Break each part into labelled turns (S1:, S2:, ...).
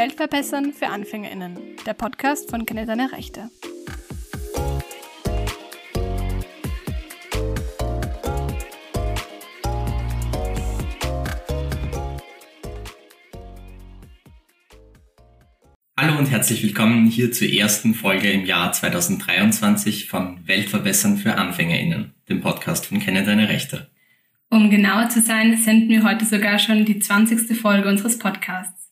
S1: Weltverbessern für AnfängerInnen, der Podcast von Kenne deine Rechte.
S2: Hallo und herzlich willkommen hier zur ersten Folge im Jahr 2023 von Weltverbessern für AnfängerInnen, dem Podcast von Kenne deine Rechte.
S1: Um genauer zu sein, senden wir heute sogar schon die 20. Folge unseres Podcasts.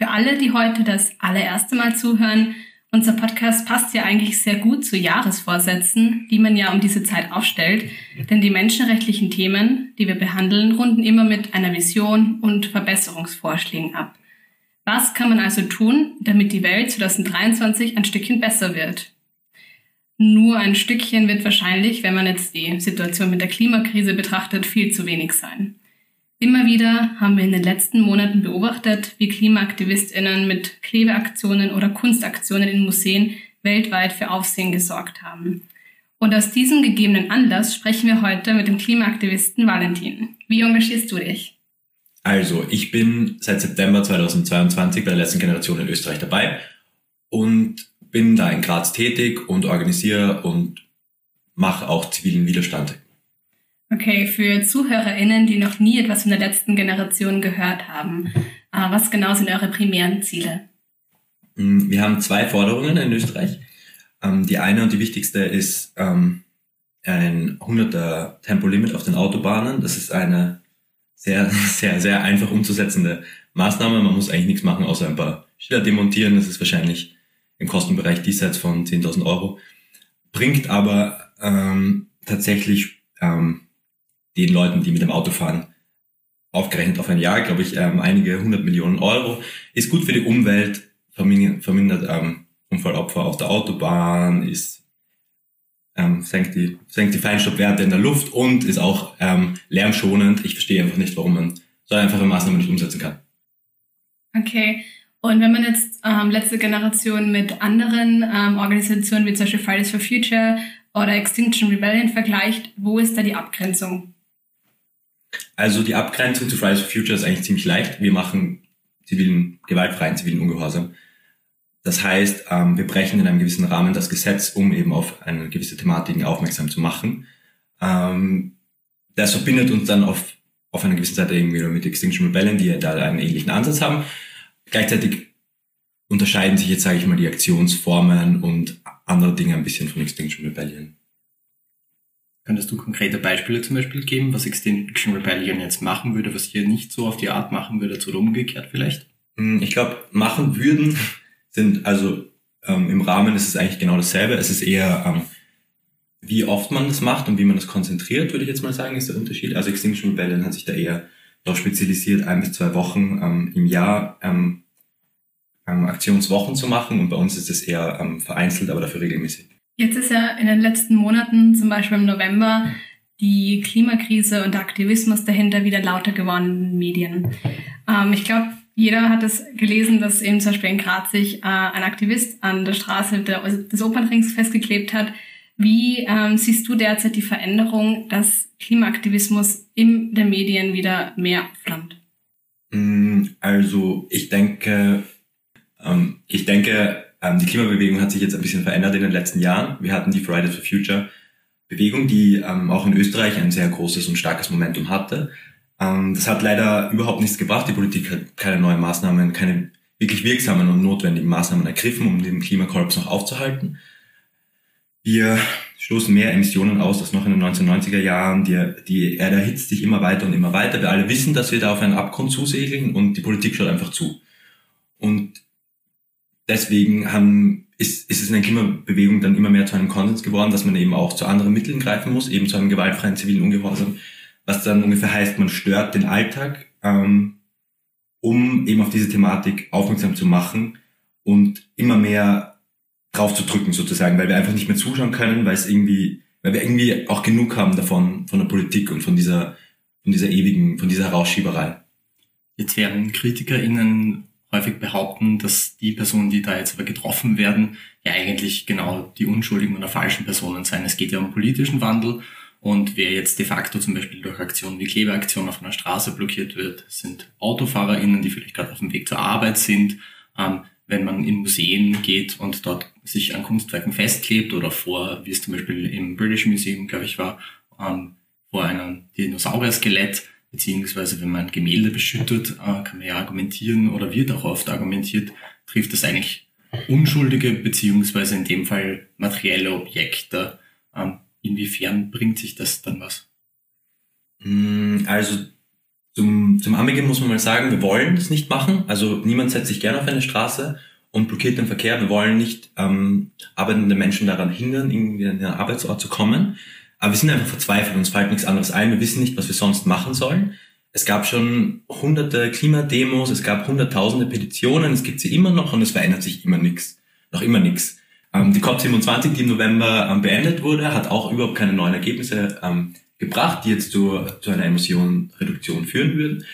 S1: Für alle, die heute das allererste Mal zuhören, unser Podcast passt ja eigentlich sehr gut zu Jahresvorsätzen, die man ja um diese Zeit aufstellt, denn die menschenrechtlichen Themen, die wir behandeln, runden immer mit einer Vision und Verbesserungsvorschlägen ab. Was kann man also tun, damit die Welt 2023 ein Stückchen besser wird? Nur ein Stückchen wird wahrscheinlich, wenn man jetzt die Situation mit der Klimakrise betrachtet, viel zu wenig sein. Immer wieder haben wir in den letzten Monaten beobachtet, wie KlimaaktivistInnen mit Klebeaktionen oder Kunstaktionen in Museen weltweit für Aufsehen gesorgt haben. Und aus diesem gegebenen Anlass sprechen wir heute mit dem Klimaaktivisten Valentin. Wie engagierst du dich?
S3: Also, ich bin seit September 2022 bei der letzten Generation in Österreich dabei und bin da in Graz tätig und organisiere und mache auch zivilen Widerstand.
S1: Okay, für ZuhörerInnen, die noch nie etwas von der letzten Generation gehört haben, äh, was genau sind eure primären Ziele?
S3: Mm, wir haben zwei Forderungen in Österreich. Ähm, die eine und die wichtigste ist ähm, ein 100er Tempolimit auf den Autobahnen. Das ist eine sehr, sehr, sehr einfach umzusetzende Maßnahme. Man muss eigentlich nichts machen, außer ein paar Schilder demontieren. Das ist wahrscheinlich im Kostenbereich diesseits von 10.000 Euro, bringt aber ähm, tatsächlich ähm, den Leuten, die mit dem Auto fahren, aufgerechnet auf ein Jahr, glaube ich, ähm, einige hundert Millionen Euro, ist gut für die Umwelt, vermindert, ähm, Unfallopfer auf der Autobahn, ist ähm, senkt die senkt die Feinstaubwerte in der Luft und ist auch ähm, lärmschonend. Ich verstehe einfach nicht, warum man so einfache Maßnahmen nicht umsetzen kann.
S1: Okay, und wenn man jetzt ähm, letzte Generation mit anderen ähm, Organisationen wie zum Beispiel Fridays for Future oder Extinction Rebellion vergleicht, wo ist da die Abgrenzung?
S3: Also die Abgrenzung zu Fridays for Future ist eigentlich ziemlich leicht. Wir machen zivilen, gewaltfreien zivilen Ungehorsam. Das heißt, ähm, wir brechen in einem gewissen Rahmen das Gesetz, um eben auf eine gewisse Thematik aufmerksam zu machen. Ähm, das verbindet uns dann auf, auf einer gewissen Seite irgendwie mit Extinction Rebellion, die ja da einen ähnlichen Ansatz haben. Gleichzeitig unterscheiden sich jetzt, sage ich mal, die Aktionsformen und andere Dinge ein bisschen von Extinction Rebellion.
S2: Könntest du konkrete Beispiele zum Beispiel geben, was Extinction Rebellion jetzt machen würde, was ihr nicht so auf die Art machen würde, oder umgekehrt vielleicht?
S3: Hm, ich glaube, machen würden sind, also ähm, im Rahmen ist es eigentlich genau dasselbe. Es ist eher, ähm, wie oft man das macht und wie man das konzentriert, würde ich jetzt mal sagen, ist der Unterschied. Also Extinction Rebellion hat sich da eher darauf spezialisiert, ein bis zwei Wochen ähm, im Jahr ähm, ähm, Aktionswochen zu machen und bei uns ist es eher ähm, vereinzelt, aber dafür regelmäßig.
S1: Jetzt ist ja in den letzten Monaten, zum Beispiel im November, die Klimakrise und der Aktivismus dahinter wieder lauter geworden in den Medien. Ähm, ich glaube, jeder hat es gelesen, dass eben zum Beispiel in Graz sich äh, ein Aktivist an der Straße der, des Opernrings festgeklebt hat. Wie ähm, siehst du derzeit die Veränderung, dass Klimaaktivismus in den Medien wieder mehr flammt?
S3: Mm, also ich denke, ähm, ich denke, ähm, die Klimabewegung hat sich jetzt ein bisschen verändert in den letzten Jahren. Wir hatten die Fridays for Future Bewegung, die ähm, auch in Österreich ein sehr großes und starkes Momentum hatte. das hat leider überhaupt nichts gebracht. Die Politik hat keine neuen Maßnahmen, keine wirklich wirksamen und notwendigen Maßnahmen ergriffen, um den Klimakollaps noch aufzuhalten. Wir stoßen mehr Emissionen aus als noch in den 1990er Jahren. Die, die Erde erhitzt sich immer weiter und immer weiter. Wir alle wissen, dass wir da auf einen Abgrund zusegeln und die Politik schaut einfach zu. Und deswegen haben, ist, ist es in der Klimabewegung dann immer mehr zu einem Konsens geworden, dass man eben auch zu anderen Mitteln greifen muss, eben zu einem gewaltfreien zivilen Ungehorsam, was dann ungefähr heißt, man stört den Alltag, ähm, um eben auf diese Thematik aufmerksam zu machen und immer mehr drauf zu drücken sozusagen, weil wir einfach nicht mehr zuschauen können, weil es irgendwie, weil wir irgendwie auch genug haben davon, von der Politik und von dieser, von dieser ewigen, von dieser Herausschieberei.
S2: Jetzt werden KritikerInnen häufig behaupten, dass die Personen, die da jetzt aber getroffen werden, ja eigentlich genau die unschuldigen oder falschen Personen sein. Es geht ja um politischen Wandel und wer jetzt de facto zum Beispiel durch Aktionen wie Klebeaktion auf einer Straße blockiert wird, sind AutofahrerInnen, die vielleicht gerade auf dem Weg zur Arbeit sind ähm, wenn man in Museen geht und dort sich an Kunstwerken festklebt oder vor, wie es zum Beispiel im British Museum, glaube ich, war, ähm, vor einem Dinosaurier-Skelett, beziehungsweise wenn man Gemälde beschüttet, äh, kann man ja argumentieren oder wird auch oft argumentiert, trifft das eigentlich unschuldige beziehungsweise in dem Fall materielle Objekte. Ähm, inwiefern bringt sich das dann was?
S3: Mm, also zum, zum Anbeginn muss man mal sagen, wir wollen das nicht machen. Also niemand setzt sich gerne auf eine Straße und blockiert den Verkehr. Wir wollen nicht ähm, arbeitende Menschen daran hindern, irgendwie an den Arbeitsort zu kommen. Aber wir sind einfach verzweifelt, uns fällt nichts anderes ein. Wir wissen nicht, was wir sonst machen sollen. Es gab schon hunderte Klimademos, es gab hunderttausende Petitionen, es gibt sie immer noch und es verändert sich immer nichts. Noch immer nichts. Ähm, die COP27, die im November ähm, beendet wurde, hat auch überhaupt keine neuen Ergebnisse ähm, gebracht, die jetzt zu, zu einer Emissionenreduktion führen würden.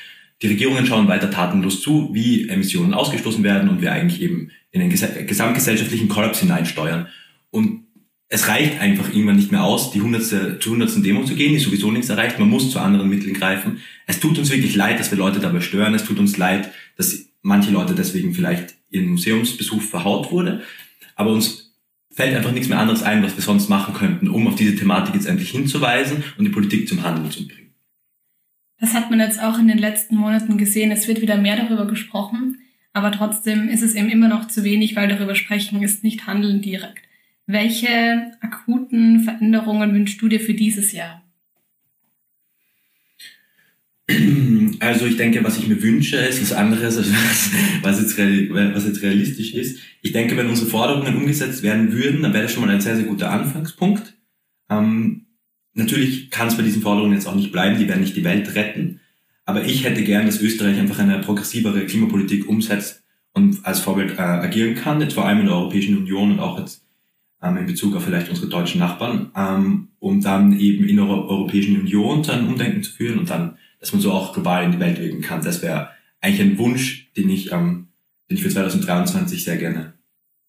S3: Die Regierungen schauen weiter tatenlos zu, wie Emissionen ausgestoßen werden und wir eigentlich eben in den gesamtgesellschaftlichen Kollaps hineinsteuern. Und es reicht einfach irgendwann nicht mehr aus, die hundertste, zur hundertsten Demo zu gehen, die sowieso nichts erreicht. Man muss zu anderen Mitteln greifen. Es tut uns wirklich leid, dass wir Leute dabei stören. Es tut uns leid, dass manche Leute deswegen vielleicht ihren Museumsbesuch verhaut wurde. Aber uns fällt einfach nichts mehr anderes ein, was wir sonst machen könnten, um auf diese Thematik jetzt endlich hinzuweisen und die Politik zum Handeln zu bringen.
S1: Das hat man jetzt auch in den letzten Monaten gesehen. Es wird wieder mehr darüber gesprochen, aber trotzdem ist es eben immer noch zu wenig, weil darüber sprechen ist nicht Handeln direkt. Welche akuten Veränderungen wünschst du dir für dieses Jahr?
S3: Also ich denke, was ich mir wünsche, ist was anderes, als was jetzt, was jetzt realistisch ist. Ich denke, wenn unsere Forderungen umgesetzt werden würden, dann wäre das schon mal ein sehr, sehr guter Anfangspunkt. Ähm, natürlich kann es bei diesen Forderungen jetzt auch nicht bleiben, die werden nicht die Welt retten. Aber ich hätte gern, dass Österreich einfach eine progressivere Klimapolitik umsetzt und als Vorbild äh, agieren kann, jetzt vor allem in der Europäischen Union und auch jetzt in Bezug auf vielleicht unsere deutschen Nachbarn, ähm, um dann eben in der Europäischen Union einem Umdenken zu führen und dann, dass man so auch global in die Welt wirken kann. Das wäre eigentlich ein Wunsch, den ich, ähm, den ich für 2023 sehr gerne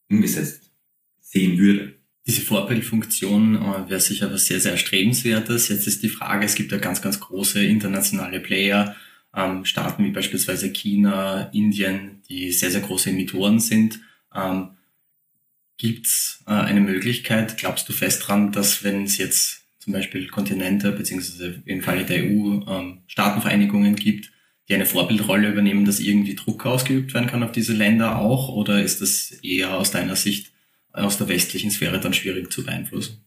S3: umgesetzt sehen würde.
S2: Diese Vorbildfunktion äh, wäre sicher was sehr, sehr erstrebenswertes. Jetzt ist die Frage, es gibt ja ganz, ganz große internationale Player, ähm, Staaten wie beispielsweise China, Indien, die sehr, sehr große Emittoren sind. Ähm, Gibt es äh, eine Möglichkeit, glaubst du fest dran, dass wenn es jetzt zum Beispiel Kontinente beziehungsweise im Falle der EU ähm, Staatenvereinigungen gibt, die eine Vorbildrolle übernehmen, dass irgendwie Druck ausgeübt werden kann auf diese Länder auch? Oder ist das eher aus deiner Sicht aus der westlichen Sphäre dann schwierig zu beeinflussen?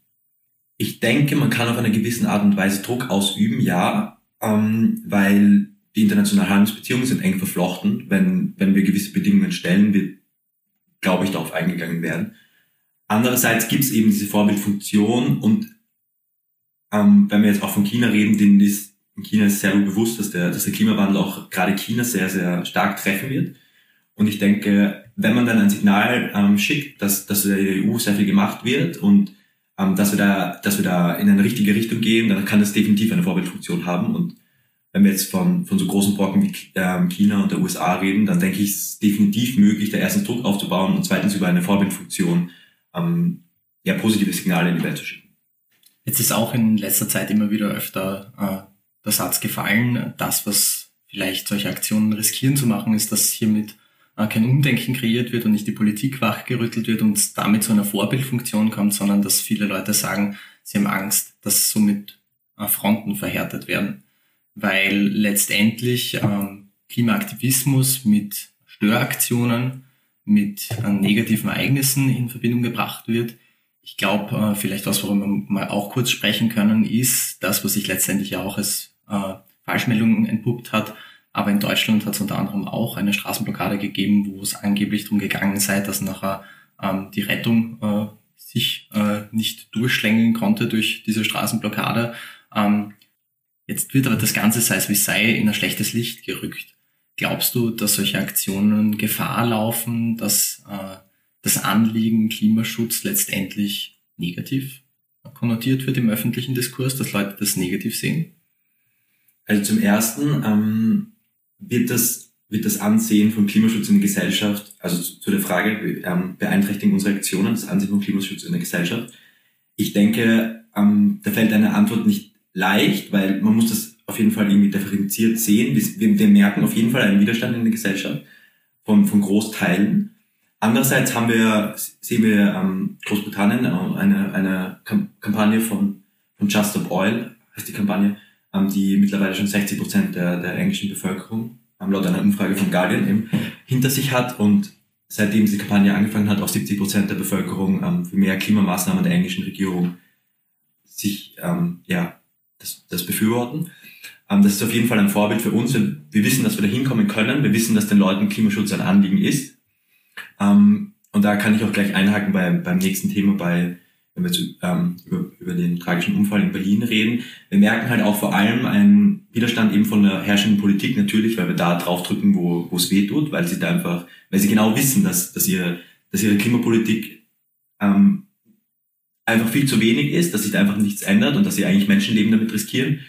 S3: Ich denke, man kann auf eine gewisse Art und Weise Druck ausüben, ja, ähm, weil die internationalen Handelsbeziehungen sind eng verflochten. Wenn, wenn wir gewisse Bedingungen stellen, wird, glaube ich, darauf eingegangen werden. Andererseits gibt es eben diese Vorbildfunktion und ähm, wenn wir jetzt auch von China reden, denen ist in China ist sehr bewusst, dass der, dass der Klimawandel auch gerade China sehr, sehr stark treffen wird. Und ich denke, wenn man dann ein Signal ähm, schickt, dass, dass der EU sehr viel gemacht wird und ähm, dass, wir da, dass wir da in eine richtige Richtung gehen, dann kann das definitiv eine Vorbildfunktion haben. Und wenn wir jetzt von, von so großen Brocken wie ähm, China und der USA reden, dann denke ich, es ist definitiv möglich, da erstens Druck aufzubauen und zweitens über eine Vorbildfunktion ähm, ja, positive Signale in die Welt zu schicken.
S2: Jetzt ist auch in letzter Zeit immer wieder öfter äh, der Satz gefallen, das, was vielleicht solche Aktionen riskieren zu machen, ist, dass hiermit äh, kein Umdenken kreiert wird und nicht die Politik wachgerüttelt wird und damit zu einer Vorbildfunktion kommt, sondern dass viele Leute sagen, sie haben Angst, dass somit äh, Fronten verhärtet werden. Weil letztendlich ähm, Klimaaktivismus mit Störaktionen mit negativen Ereignissen in Verbindung gebracht wird. Ich glaube, äh, vielleicht was, worüber wir mal auch kurz sprechen können, ist das, was sich letztendlich ja auch als äh, Falschmeldung entpuppt hat. Aber in Deutschland hat es unter anderem auch eine Straßenblockade gegeben, wo es angeblich darum gegangen sei, dass nachher ähm, die Rettung äh, sich äh, nicht durchschlängeln konnte durch diese Straßenblockade. Ähm, jetzt wird aber das Ganze, sei es wie sei, in ein schlechtes Licht gerückt. Glaubst du, dass solche Aktionen Gefahr laufen, dass äh, das Anliegen Klimaschutz letztendlich negativ konnotiert wird im öffentlichen Diskurs, dass Leute das negativ sehen?
S3: Also zum Ersten ähm, wird, das, wird das Ansehen von Klimaschutz in der Gesellschaft, also zu, zu der Frage, ähm, beeinträchtigen unsere Aktionen das Ansehen von Klimaschutz in der Gesellschaft? Ich denke, ähm, da fällt eine Antwort nicht leicht, weil man muss das auf jeden Fall irgendwie differenziert sehen. Wir, wir merken auf jeden Fall einen Widerstand in der Gesellschaft von, von Großteilen. Andererseits haben wir, sehen wir ähm, Großbritannien äh, eine, eine Kampagne von, von Just Stop Oil, heißt die Kampagne, ähm, die mittlerweile schon 60 Prozent der, der englischen Bevölkerung, ähm, laut einer Umfrage von Guardian, eben hinter sich hat und seitdem diese Kampagne angefangen hat, auch 70 Prozent der Bevölkerung ähm, für mehr Klimamaßnahmen der englischen Regierung sich ähm, ja, das, das befürworten. Ähm, das ist auf jeden Fall ein Vorbild für uns. Wir wissen, dass wir da hinkommen können. Wir wissen, dass den Leuten Klimaschutz ein Anliegen ist. Ähm, und da kann ich auch gleich einhaken bei, beim nächsten Thema, bei, wenn wir zu, ähm, über, über den tragischen Unfall in Berlin reden. Wir merken halt auch vor allem einen Widerstand eben von der herrschenden Politik natürlich, weil wir da draufdrücken, wo, wo es weh tut, weil sie da einfach, weil sie genau wissen, dass, dass, ihre, dass ihre Klimapolitik ähm, einfach viel zu wenig ist, dass sich da einfach nichts ändert und dass sie eigentlich Menschenleben damit riskieren.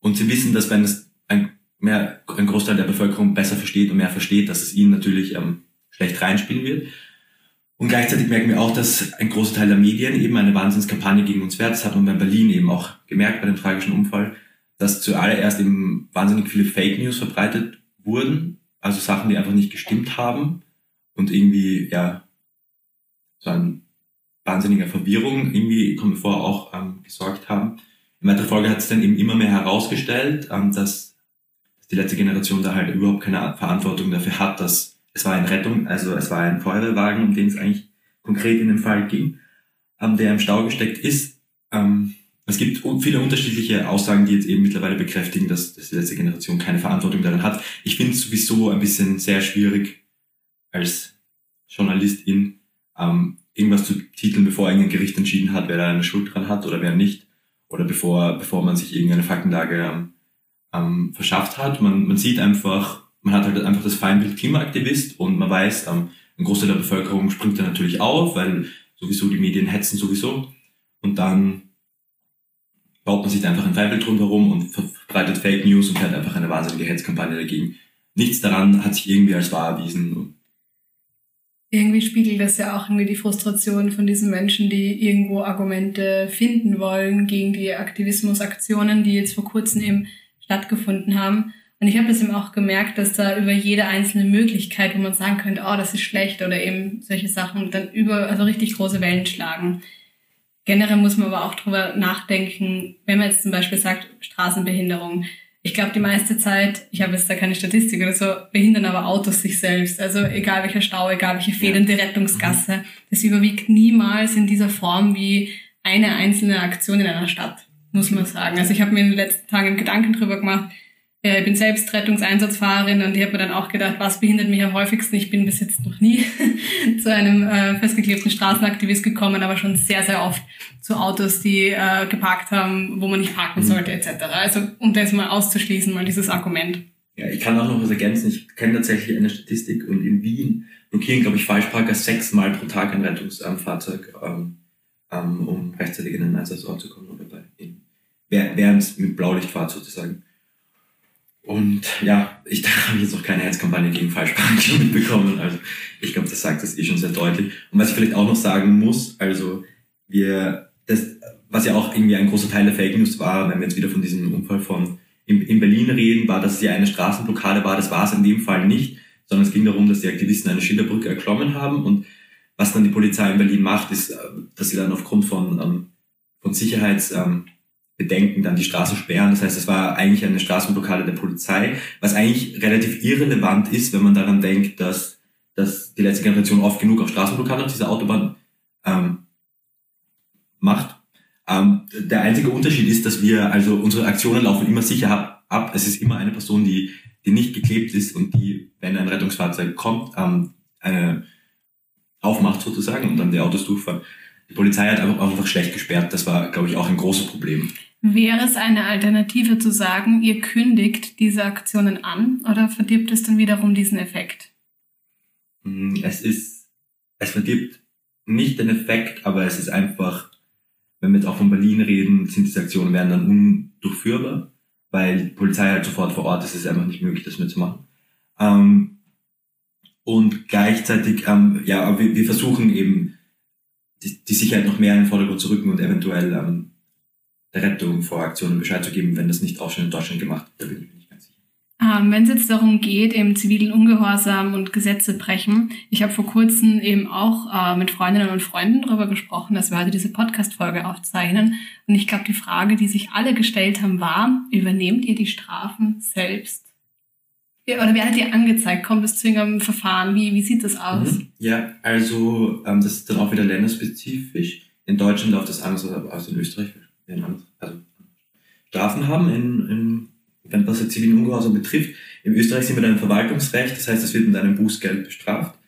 S3: Und sie wissen, dass wenn es ein, mehr, ein Großteil der Bevölkerung besser versteht und mehr versteht, dass es ihnen natürlich ähm, schlecht reinspielen wird. Und gleichzeitig merken wir auch, dass ein großer Teil der Medien eben eine Wahnsinnskampagne gegen uns fährt. Das hat man bei Berlin eben auch gemerkt bei dem tragischen Unfall, dass zuallererst eben wahnsinnig viele Fake News verbreitet wurden, also Sachen, die einfach nicht gestimmt haben und irgendwie, ja, so ein wahnsinniger Verwirrung irgendwie, kommt mir vor, auch ähm, gesorgt haben. In weiterer Folge hat es dann eben immer mehr herausgestellt, ähm, dass, dass die letzte Generation da halt überhaupt keine Verantwortung dafür hat, dass es war eine Rettung, also es war ein Feuerwehrwagen, um den es eigentlich konkret in dem Fall ging, ähm, der im Stau gesteckt ist. Ähm, es gibt viele unterschiedliche Aussagen, die jetzt eben mittlerweile bekräftigen, dass, dass die letzte Generation keine Verantwortung daran hat. Ich finde es sowieso ein bisschen sehr schwierig als Journalistin ähm, irgendwas zu titeln, bevor ein Gericht entschieden hat, wer da eine Schuld dran hat oder wer nicht. Oder bevor, bevor man sich irgendeine Faktenlage ähm, ähm, verschafft hat. Man, man sieht einfach, man hat halt einfach das Feindbild Klimaaktivist und man weiß, ähm, ein Großteil der Bevölkerung springt da natürlich auf, weil sowieso die Medien hetzen sowieso. Und dann baut man sich einfach ein Feindbild drumherum und verbreitet Fake News und fährt einfach eine wahnsinnige Hetzkampagne dagegen. Nichts daran hat sich irgendwie als wahr erwiesen
S1: irgendwie spiegelt das ja auch irgendwie die Frustration von diesen Menschen, die irgendwo Argumente finden wollen gegen die Aktivismusaktionen, die jetzt vor kurzem eben stattgefunden haben. Und ich habe das eben auch gemerkt, dass da über jede einzelne Möglichkeit, wo man sagen könnte, oh, das ist schlecht oder eben solche Sachen, dann über, also richtig große Wellen schlagen. Generell muss man aber auch drüber nachdenken, wenn man jetzt zum Beispiel sagt, Straßenbehinderung ich glaube, die meiste Zeit, ich habe jetzt da keine Statistik oder so, behindern aber Autos sich selbst. Also egal welcher Stau, egal welche fehlende Rettungsgasse, das überwiegt niemals in dieser Form wie eine einzelne Aktion in einer Stadt, muss man sagen. Also ich habe mir in den letzten Tagen Gedanken drüber gemacht, äh, ich bin selbst Rettungseinsatzfahrerin und ich habe mir dann auch gedacht, was behindert mich am häufigsten? Ich bin bis jetzt noch nie zu einem äh, festgeklebten Straßenaktivist gekommen, aber schon sehr, sehr oft zu Autos, die äh, geparkt haben, wo man nicht parken mhm. sollte, etc. Also um das mal auszuschließen, mal dieses Argument.
S3: Ja, ich kann auch noch was ergänzen. Ich kenne tatsächlich eine Statistik und in Wien blockieren, glaube ich, Falschparker sechsmal pro Tag ein Rettungsfahrzeug, ähm, ähm, um rechtzeitig in den Einsatzort zu kommen oder bei in, während es mit Blaulicht fahrt sozusagen. Und ja, ich habe jetzt auch keine Hetzkampagne gegen Falschparken mitbekommen. Also ich glaube, das sagt das eh schon sehr deutlich. Und was ich vielleicht auch noch sagen muss, also wir, das, was ja auch irgendwie ein großer Teil der Fake News war, wenn wir jetzt wieder von diesem Unfall von in, in Berlin reden, war, dass es ja eine Straßenblockade war. Das war es in dem Fall nicht, sondern es ging darum, dass die Aktivisten eine Schilderbrücke erklommen haben und was dann die Polizei in Berlin macht, ist, äh, dass sie dann aufgrund von, ähm, von Sicherheits, ähm, Bedenken dann die Straße sperren. Das heißt, es war eigentlich eine Straßenblockade der Polizei, was eigentlich relativ irrelevant ist, wenn man daran denkt, dass, dass die letzte Generation oft genug auf Straßenblockaden auf dieser Autobahn ähm, macht. Ähm, der einzige Unterschied ist, dass wir, also unsere Aktionen laufen immer sicher ab. Es ist immer eine Person, die, die nicht geklebt ist und die, wenn ein Rettungsfahrzeug kommt, ähm, eine aufmacht sozusagen und dann die Autos durchfahren. Die Polizei hat einfach, einfach schlecht gesperrt. Das war, glaube ich, auch ein großes Problem.
S1: Wäre es eine Alternative zu sagen, ihr kündigt diese Aktionen an oder verdirbt es dann wiederum diesen Effekt?
S3: Mm, es ist, es verdirbt nicht den Effekt, aber es ist einfach, wenn wir jetzt auch von Berlin reden, sind diese Aktionen werden dann undurchführbar, weil die Polizei halt sofort vor Ort ist, es ist einfach nicht möglich, das mitzumachen. Ähm, und gleichzeitig, ähm, ja, wir, wir versuchen eben die, die Sicherheit noch mehr in den Vordergrund zu rücken und eventuell ähm, der Rettung vor Aktionen Bescheid zu geben, wenn das nicht auch schon in Deutschland gemacht wird. Da bin ich mir nicht ganz sicher.
S1: Ähm, Wenn es jetzt darum geht, eben zivilen Ungehorsam und Gesetze brechen, ich habe vor kurzem eben auch äh, mit Freundinnen und Freunden darüber gesprochen, dass wir heute diese Podcast-Folge aufzeichnen. Und ich glaube, die Frage, die sich alle gestellt haben, war, übernehmt ihr die Strafen selbst? Oder werdet ihr angezeigt? Kommt es zu irgendeinem Verfahren? Wie, wie sieht das aus?
S3: Mhm. Ja, also ähm, das ist dann auch wieder länderspezifisch. In Deutschland läuft das anders als in Österreich. Wir also Strafen haben in, in was jetzt zivilen Ungehorsam betrifft. In Österreich sind wir dann im Verwaltungsrecht, das heißt, es wird mit einem Bußgeld bestraft.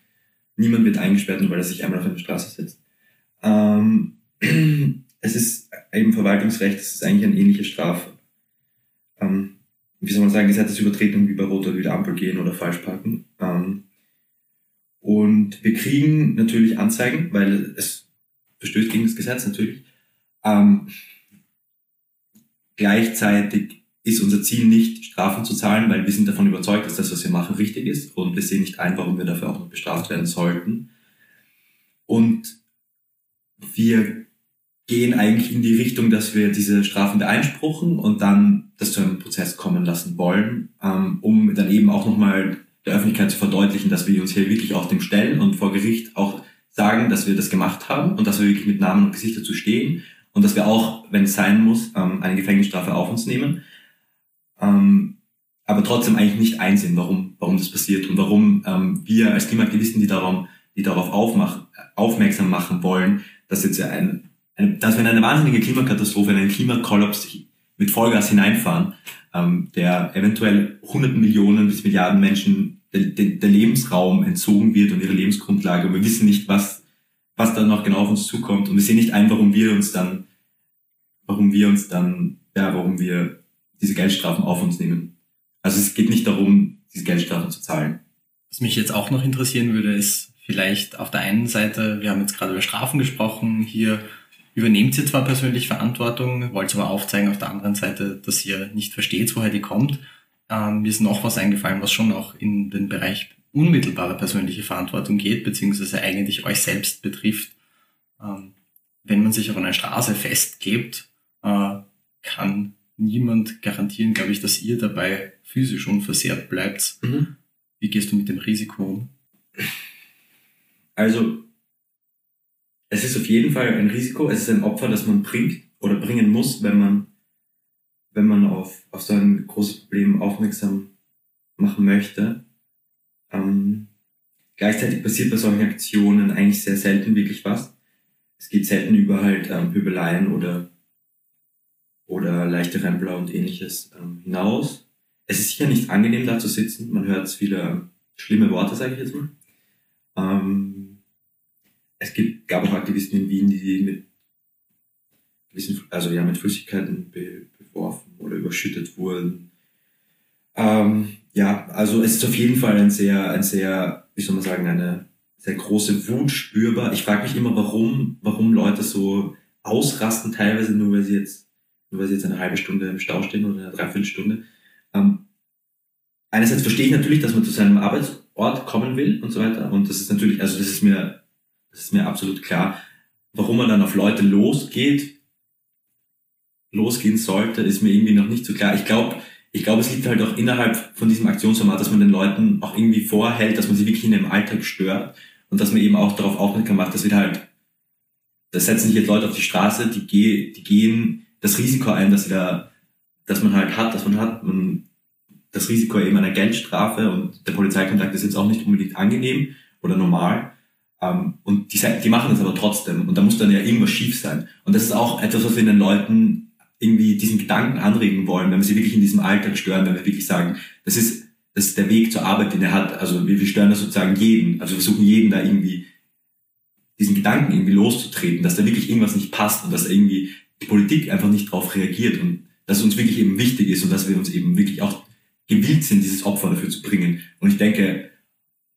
S3: Niemand wird eingesperrt, nur weil er sich einmal auf eine Straße setzt. Ähm, es ist eben Verwaltungsrecht, das ist eigentlich eine ähnliche Strafe. Ähm, wie soll man sagen, Gesetzesübertretung wie bei Rot oder wieder Ampel gehen oder falsch parken. Ähm, und wir kriegen natürlich Anzeigen, weil es verstößt gegen das Gesetz natürlich. Ähm, gleichzeitig ist unser Ziel nicht, Strafen zu zahlen, weil wir sind davon überzeugt, dass das, was wir machen, richtig ist und wir sehen nicht ein, warum wir dafür auch noch bestraft werden sollten. Und wir gehen eigentlich in die Richtung, dass wir diese Strafen beeinspruchen und dann das zu einem Prozess kommen lassen wollen, ähm, um dann eben auch nochmal der Öffentlichkeit zu verdeutlichen, dass wir uns hier wirklich auf dem stellen und vor Gericht auch sagen, dass wir das gemacht haben und dass wir wirklich mit Namen und Gesicht dazu stehen und dass wir auch, wenn es sein muss, ähm, eine Gefängnisstrafe auf uns nehmen ähm, aber trotzdem eigentlich nicht einsehen, warum, warum das passiert und warum ähm, wir als Klimaaktivisten, die, darum, die darauf aufmachen, aufmerksam machen wollen, dass jetzt ein, ein, dass wir in eine wahnsinnige Klimakatastrophe, in einen Klimakollaps mit Vollgas hineinfahren, der eventuell hunderten Millionen bis Milliarden Menschen der, der, der Lebensraum entzogen wird und ihre Lebensgrundlage. Und wir wissen nicht, was, was dann noch genau auf uns zukommt. Und wir sehen nicht ein, warum wir uns dann, warum wir uns dann, ja, warum wir diese Geldstrafen auf uns nehmen. Also es geht nicht darum, diese Geldstrafen zu zahlen.
S2: Was mich jetzt auch noch interessieren würde, ist vielleicht auf der einen Seite, wir haben jetzt gerade über Strafen gesprochen, hier übernehmt ihr zwar persönlich Verantwortung, wollt aber aufzeigen auf der anderen Seite, dass ihr nicht versteht, woher die kommt. Ähm, mir ist noch was eingefallen, was schon auch in den Bereich unmittelbare persönliche Verantwortung geht, beziehungsweise eigentlich euch selbst betrifft. Ähm, wenn man sich auf einer Straße festklebt, äh, kann niemand garantieren, glaube ich, dass ihr dabei physisch unversehrt bleibt. Mhm. Wie gehst du mit dem Risiko um?
S3: Also, es ist auf jeden Fall ein Risiko, es ist ein Opfer, das man bringt oder bringen muss, wenn man, wenn man auf, auf so ein großes Problem aufmerksam machen möchte. Ähm, gleichzeitig passiert bei solchen Aktionen eigentlich sehr selten wirklich was. Es geht selten über halt ähm, Pöbeleien oder oder leichte Rempler und ähnliches ähm, hinaus. Es ist sicher nicht angenehm, da zu sitzen. Man hört viele schlimme Worte, sage ich jetzt mal. Ähm, es gibt, gab auch Aktivisten in Wien, die mit gewissen, also ja, mit Flüssigkeiten be, beworfen oder überschüttet wurden. Ähm, ja, also es ist auf jeden Fall ein sehr, ein sehr, wie soll man sagen, eine sehr große Wut spürbar. Ich frage mich immer, warum, warum Leute so ausrasten, teilweise nur weil sie jetzt nur weil sie jetzt eine halbe Stunde im Stau stehen oder eine Dreiviertelstunde. Ähm, einerseits verstehe ich natürlich, dass man zu seinem Arbeitsort kommen will und so weiter. Und das ist natürlich, also das ist mir, das ist mir absolut klar. Warum man dann auf Leute losgeht, losgehen sollte, ist mir irgendwie noch nicht so klar. Ich glaube, ich glaube, es liegt halt auch innerhalb von diesem Aktionsformat, dass man den Leuten auch irgendwie vorhält, dass man sie wirklich in ihrem Alltag stört und dass man eben auch darauf aufmerksam macht, dass wir halt, da setzen sich jetzt Leute auf die Straße, die, geh, die gehen das Risiko ein, dass da, dass man halt hat, dass man hat, man, das Risiko eben einer Geldstrafe und der Polizeikontakt ist jetzt auch nicht unbedingt angenehm oder normal. Ähm, und die, die machen das aber trotzdem und da muss dann ja irgendwas schief sein. Und das ist auch etwas, was wir den Leuten irgendwie diesen Gedanken anregen wollen, wenn wir sie wirklich in diesem Alltag stören, wenn wir wirklich sagen, das ist, das ist der Weg zur Arbeit, den er hat. Also wir, wir stören das sozusagen jeden. Also versuchen jeden da irgendwie diesen Gedanken irgendwie loszutreten, dass da wirklich irgendwas nicht passt und dass irgendwie die Politik einfach nicht darauf reagiert und dass es uns wirklich eben wichtig ist und dass wir uns eben wirklich auch gewillt sind, dieses Opfer dafür zu bringen. Und ich denke,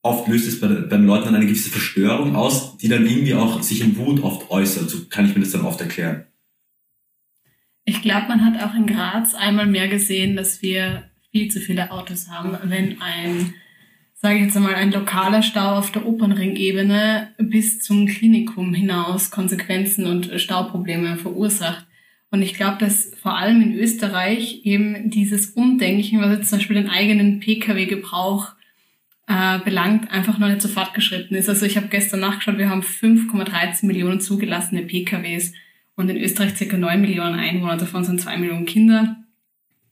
S3: oft löst es bei, bei den Leuten dann eine gewisse Verstörung aus, die dann irgendwie auch sich in Wut oft äußert. So kann ich mir das dann oft erklären.
S1: Ich glaube, man hat auch in Graz einmal mehr gesehen, dass wir viel zu viele Autos haben. Wenn ein sage ich jetzt einmal, ein lokaler Stau auf der Opernringebene bis zum Klinikum hinaus Konsequenzen und Stauprobleme verursacht. Und ich glaube, dass vor allem in Österreich eben dieses Umdenken, was jetzt zum Beispiel den eigenen Pkw-Gebrauch äh, belangt, einfach noch nicht so fortgeschritten ist. Also ich habe gestern nachgeschaut, wir haben 5,13 Millionen zugelassene PKWs und in Österreich circa 9 Millionen Einwohner, davon sind 2 Millionen Kinder.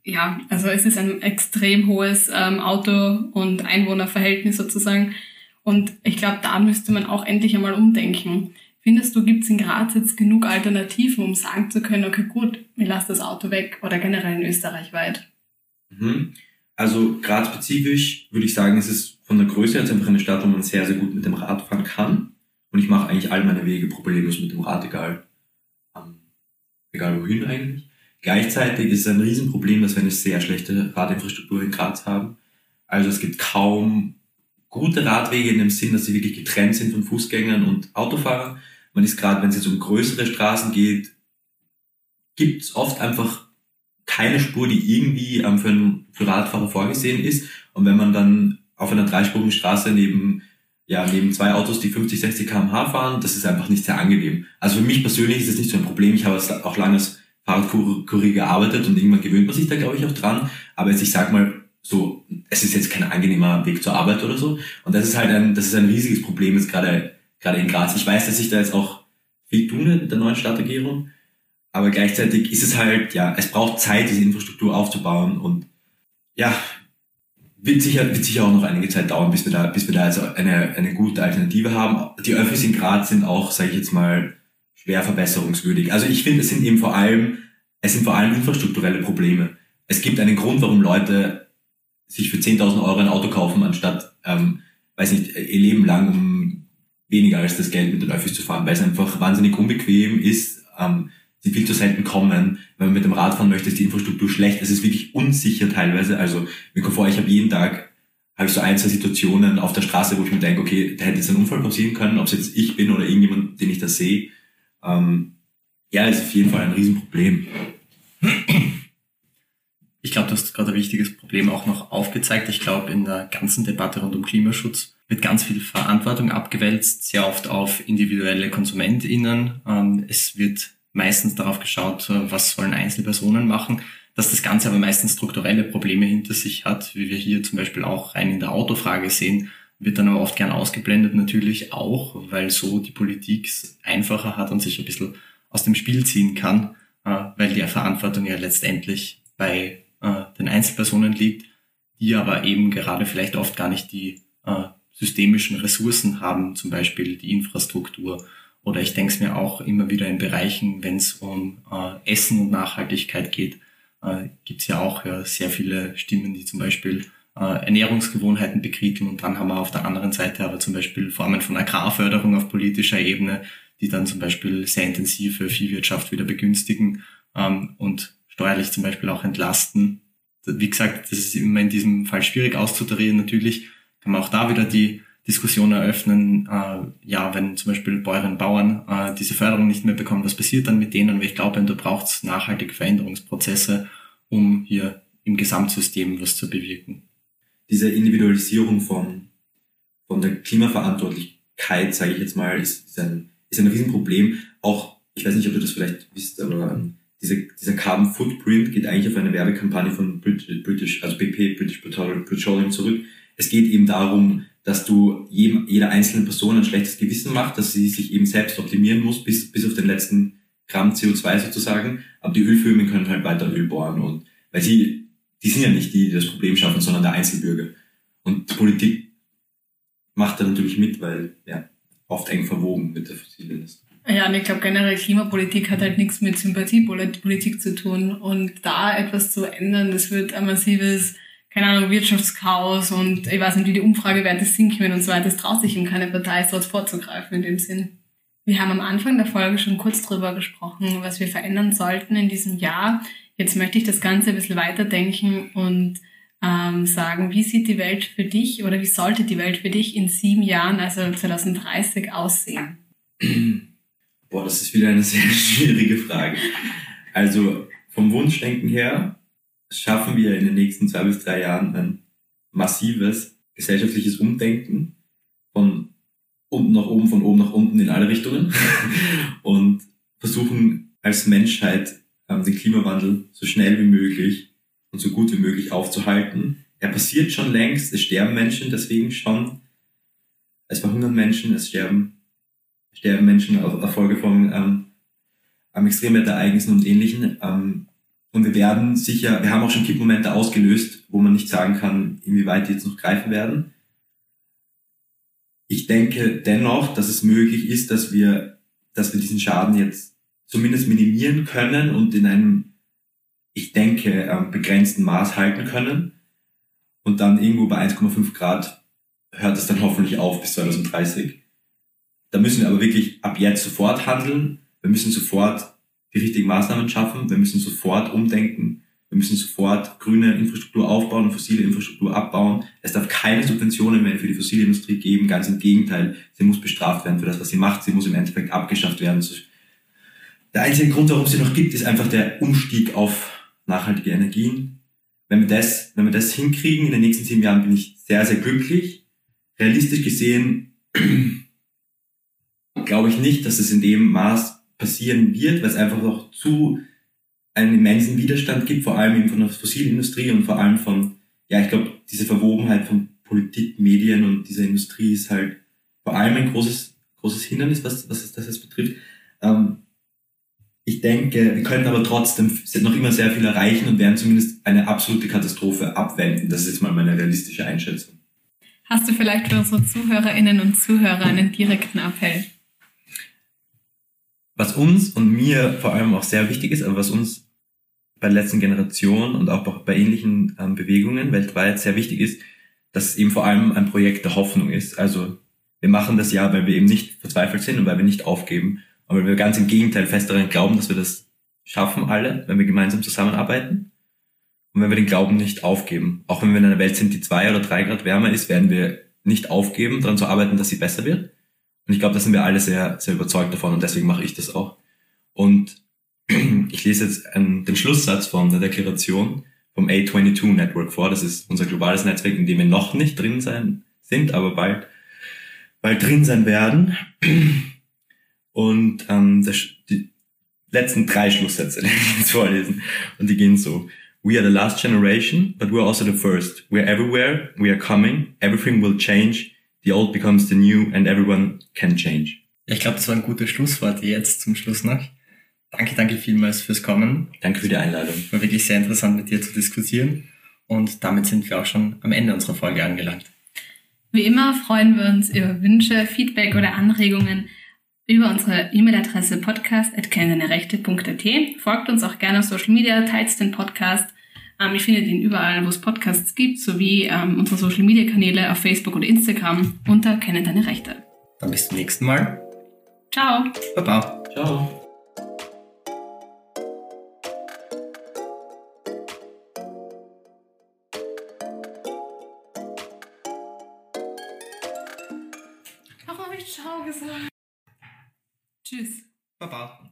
S1: Ja, also es ist ein extrem hohes ähm, Auto- und Einwohnerverhältnis sozusagen. Und ich glaube, da müsste man auch endlich einmal umdenken. Findest du, gibt es in Graz jetzt genug Alternativen, um sagen zu können, okay, gut, ich lasse das Auto weg oder generell in Österreich weit?
S3: Mhm. Also Graz spezifisch würde ich sagen, es ist von der Größe her einfach eine Stadt, wo man sehr, sehr gut mit dem Rad fahren kann. Und ich mache eigentlich all meine Wege problemlos mit dem Rad, egal, egal wohin eigentlich. Gleichzeitig ist es ein Riesenproblem, dass wir eine sehr schlechte Radinfrastruktur in Graz haben. Also es gibt kaum gute Radwege in dem Sinn, dass sie wirklich getrennt sind von Fußgängern und Autofahrern. Man ist gerade, wenn es jetzt um größere Straßen geht, gibt es oft einfach keine Spur, die irgendwie ähm, für, einen, für Radfahrer vorgesehen ist. Und wenn man dann auf einer dreispurigen Straße neben, ja, neben zwei Autos, die 50, 60 km/h fahren, das ist einfach nicht sehr angenehm. Also für mich persönlich ist das nicht so ein Problem. Ich habe auch lange als Fahrradkurier gearbeitet und irgendwann gewöhnt man sich da, glaube ich, auch dran. Aber jetzt, ich sag mal, so, es ist jetzt kein angenehmer Weg zur Arbeit oder so. Und das ist halt ein, das ist ein riesiges Problem jetzt gerade, gerade in Graz. Ich weiß, dass ich da jetzt auch viel tun in der neuen Stadtregierung. Aber gleichzeitig ist es halt, ja, es braucht Zeit, diese Infrastruktur aufzubauen und ja, wird sicher, wird sicher auch noch einige Zeit dauern, bis wir da, bis wir da also eine, eine gute Alternative haben. Die Öffis in Graz sind auch, sage ich jetzt mal, schwer verbesserungswürdig. Also ich finde, es sind eben vor allem, es sind vor allem infrastrukturelle Probleme. Es gibt einen Grund, warum Leute sich für 10.000 Euro ein Auto kaufen, anstatt, ähm, weiß nicht, ihr Leben lang um weniger als das Geld mit den Öffis zu fahren, weil es einfach wahnsinnig unbequem ist, ähm, sie viel zu selten kommen. Wenn man mit dem Rad fahren möchte, ist die Infrastruktur schlecht. Es ist wirklich unsicher teilweise. Also mir kommt vor, ich habe jeden Tag habe ich so ein, zwei Situationen auf der Straße, wo ich mir denke, okay, da hätte jetzt ein Unfall passieren können, ob es jetzt ich bin oder irgendjemand, den ich da sehe. Ähm, ja, ist auf jeden Fall ein Riesenproblem.
S2: Ich glaube, du hast gerade ein wichtiges Problem auch noch aufgezeigt. Ich glaube, in der ganzen Debatte rund um Klimaschutz wird ganz viel Verantwortung abgewälzt, sehr oft auf individuelle KonsumentInnen. Ähm, es wird meistens darauf geschaut, äh, was sollen Einzelpersonen machen, dass das Ganze aber meistens strukturelle Probleme hinter sich hat, wie wir hier zum Beispiel auch rein in der Autofrage sehen, wird dann aber oft gern ausgeblendet natürlich auch, weil so die Politik es einfacher hat und sich ein bisschen aus dem Spiel ziehen kann, äh, weil die Verantwortung ja letztendlich bei äh, den Einzelpersonen liegt, die aber eben gerade vielleicht oft gar nicht die systemischen Ressourcen haben, zum Beispiel die Infrastruktur oder ich denke es mir auch immer wieder in Bereichen, wenn es um äh, Essen und Nachhaltigkeit geht, äh, gibt es ja auch ja, sehr viele Stimmen, die zum Beispiel äh, Ernährungsgewohnheiten bekritiken. Und dann haben wir auf der anderen Seite aber zum Beispiel Formen von Agrarförderung auf politischer Ebene, die dann zum Beispiel sehr intensive Viehwirtschaft wieder begünstigen ähm, und steuerlich zum Beispiel auch entlasten. Wie gesagt, das ist immer in diesem Fall schwierig auszutarieren. Natürlich kann man auch da wieder die Diskussion eröffnen, äh, ja, wenn zum Beispiel Bäuerinnen und Bauern äh, diese Förderung nicht mehr bekommen, was passiert dann mit denen? Weil ich glaube, da braucht es nachhaltige Veränderungsprozesse, um hier im Gesamtsystem was zu bewirken.
S3: Diese Individualisierung von, von der Klimaverantwortlichkeit, sage ich jetzt mal, ist, ist, ein, ist ein Riesenproblem. Auch, ich weiß nicht, ob du das vielleicht wisst, aber ähm, diese, dieser Carbon Footprint geht eigentlich auf eine Werbekampagne von British, also BP, British Petroleum zurück. Es geht eben darum, dass du jedem, jeder einzelnen Person ein schlechtes Gewissen macht, dass sie sich eben selbst optimieren muss, bis, bis auf den letzten Gramm CO2 sozusagen. Aber die Ölfirmen können halt weiter Öl bohren und, weil sie, die sind ja nicht die, die das Problem schaffen, sondern der Einzelbürger. Und die Politik macht da natürlich mit, weil, ja, oft eng verwoben mit der fossilen ist.
S1: Ja, und ich glaube generell Klimapolitik hat halt nichts mit Sympathiepolitik zu tun. Und da etwas zu ändern, das wird ein massives keine Ahnung, Wirtschaftschaos und ich weiß nicht, wie die Umfragewerte sinken und so weiter. Das traut sich ihm keine Partei, dort vorzugreifen in dem Sinn. Wir haben am Anfang der Folge schon kurz drüber gesprochen, was wir verändern sollten in diesem Jahr. Jetzt möchte ich das Ganze ein bisschen weiterdenken und ähm, sagen, wie sieht die Welt für dich oder wie sollte die Welt für dich in sieben Jahren, also 2030, aussehen?
S3: Boah, das ist wieder eine sehr schwierige Frage. Also vom Wunschdenken her schaffen wir in den nächsten zwei bis drei Jahren ein massives gesellschaftliches Umdenken von unten nach oben, von oben nach unten in alle Richtungen und versuchen als Menschheit ähm, den Klimawandel so schnell wie möglich und so gut wie möglich aufzuhalten. Er passiert schon längst, es sterben Menschen deswegen schon. Es verhungern Menschen, es sterben, sterben Menschen auf, Folge von ähm, Extremwetterereignissen und Ähnlichen. Ähm, und wir werden sicher, wir haben auch schon Kippmomente ausgelöst, wo man nicht sagen kann, inwieweit die jetzt noch greifen werden. Ich denke dennoch, dass es möglich ist, dass wir, dass wir diesen Schaden jetzt zumindest minimieren können und in einem, ich denke, ähm, begrenzten Maß halten können. Und dann irgendwo bei 1,5 Grad hört es dann hoffentlich auf bis 2030. Da müssen wir aber wirklich ab jetzt sofort handeln. Wir müssen sofort die richtigen Maßnahmen schaffen. Wir müssen sofort umdenken. Wir müssen sofort grüne Infrastruktur aufbauen und fossile Infrastruktur abbauen. Es darf keine Subventionen mehr für die fossile Industrie geben. Ganz im Gegenteil. Sie muss bestraft werden für das, was sie macht. Sie muss im Endeffekt abgeschafft werden. Der einzige Grund, warum es sie noch gibt, ist einfach der Umstieg auf nachhaltige Energien. Wenn wir das, wenn wir das hinkriegen in den nächsten sieben Jahren, bin ich sehr, sehr glücklich. Realistisch gesehen glaube ich nicht, dass es in dem Maß passieren wird, weil es einfach noch zu einen immensen Widerstand gibt, vor allem eben von der Fossilindustrie und vor allem von, ja, ich glaube, diese Verwobenheit von Politik, Medien und dieser Industrie ist halt vor allem ein großes, großes Hindernis, was, was das jetzt betrifft. Ähm, ich denke, wir können aber trotzdem noch immer sehr viel erreichen und werden zumindest eine absolute Katastrophe abwenden. Das ist jetzt mal meine realistische Einschätzung.
S1: Hast du vielleicht für unsere Zuhörerinnen und Zuhörer einen direkten Appell?
S3: Was uns und mir vor allem auch sehr wichtig ist, aber was uns bei der letzten Generation und auch bei ähnlichen ähm, Bewegungen weltweit sehr wichtig ist, dass es eben vor allem ein Projekt der Hoffnung ist. Also wir machen das ja, weil wir eben nicht verzweifelt sind und weil wir nicht aufgeben, aber weil wir ganz im Gegenteil fest daran glauben, dass wir das schaffen alle, wenn wir gemeinsam zusammenarbeiten und wenn wir den Glauben nicht aufgeben. Auch wenn wir in einer Welt sind, die zwei oder drei Grad wärmer ist, werden wir nicht aufgeben, daran zu arbeiten, dass sie besser wird und ich glaube, da sind wir alle sehr, sehr überzeugt davon und deswegen mache ich das auch. Und ich lese jetzt einen, den Schlusssatz von der Deklaration vom A22 Network vor. Das ist unser globales Netzwerk, in dem wir noch nicht drin sein sind, aber bald, bald drin sein werden. Und ähm, das, die letzten drei Schlusssätze werde ich jetzt vorlesen. Und die gehen so. We are the last generation, but we're also the first. We're everywhere, we are coming, everything will change, the old becomes the new and everyone can change.
S2: Ja, ich glaube, das war ein gutes Schlusswort jetzt zum Schluss noch. Danke, danke vielmals fürs Kommen.
S3: Danke für die Einladung.
S2: War wirklich sehr interessant mit dir zu diskutieren. Und damit sind wir auch schon am Ende unserer Folge angelangt.
S1: Wie immer freuen wir uns über Wünsche, Feedback oder Anregungen über unsere E-Mail-Adresse podcast.kennenderechte.at. Folgt uns auch gerne auf Social Media, teilt den Podcast ähm, ihr findet ihn überall, wo es Podcasts gibt, sowie ähm, unsere Social Media Kanäle auf Facebook oder Instagram unter Kenne deine Rechte.
S2: Dann bis zum nächsten Mal.
S1: Ciao.
S2: Baba.
S3: Ciao.
S1: Warum habe ich Ciao gesagt? Tschüss.
S2: Baba.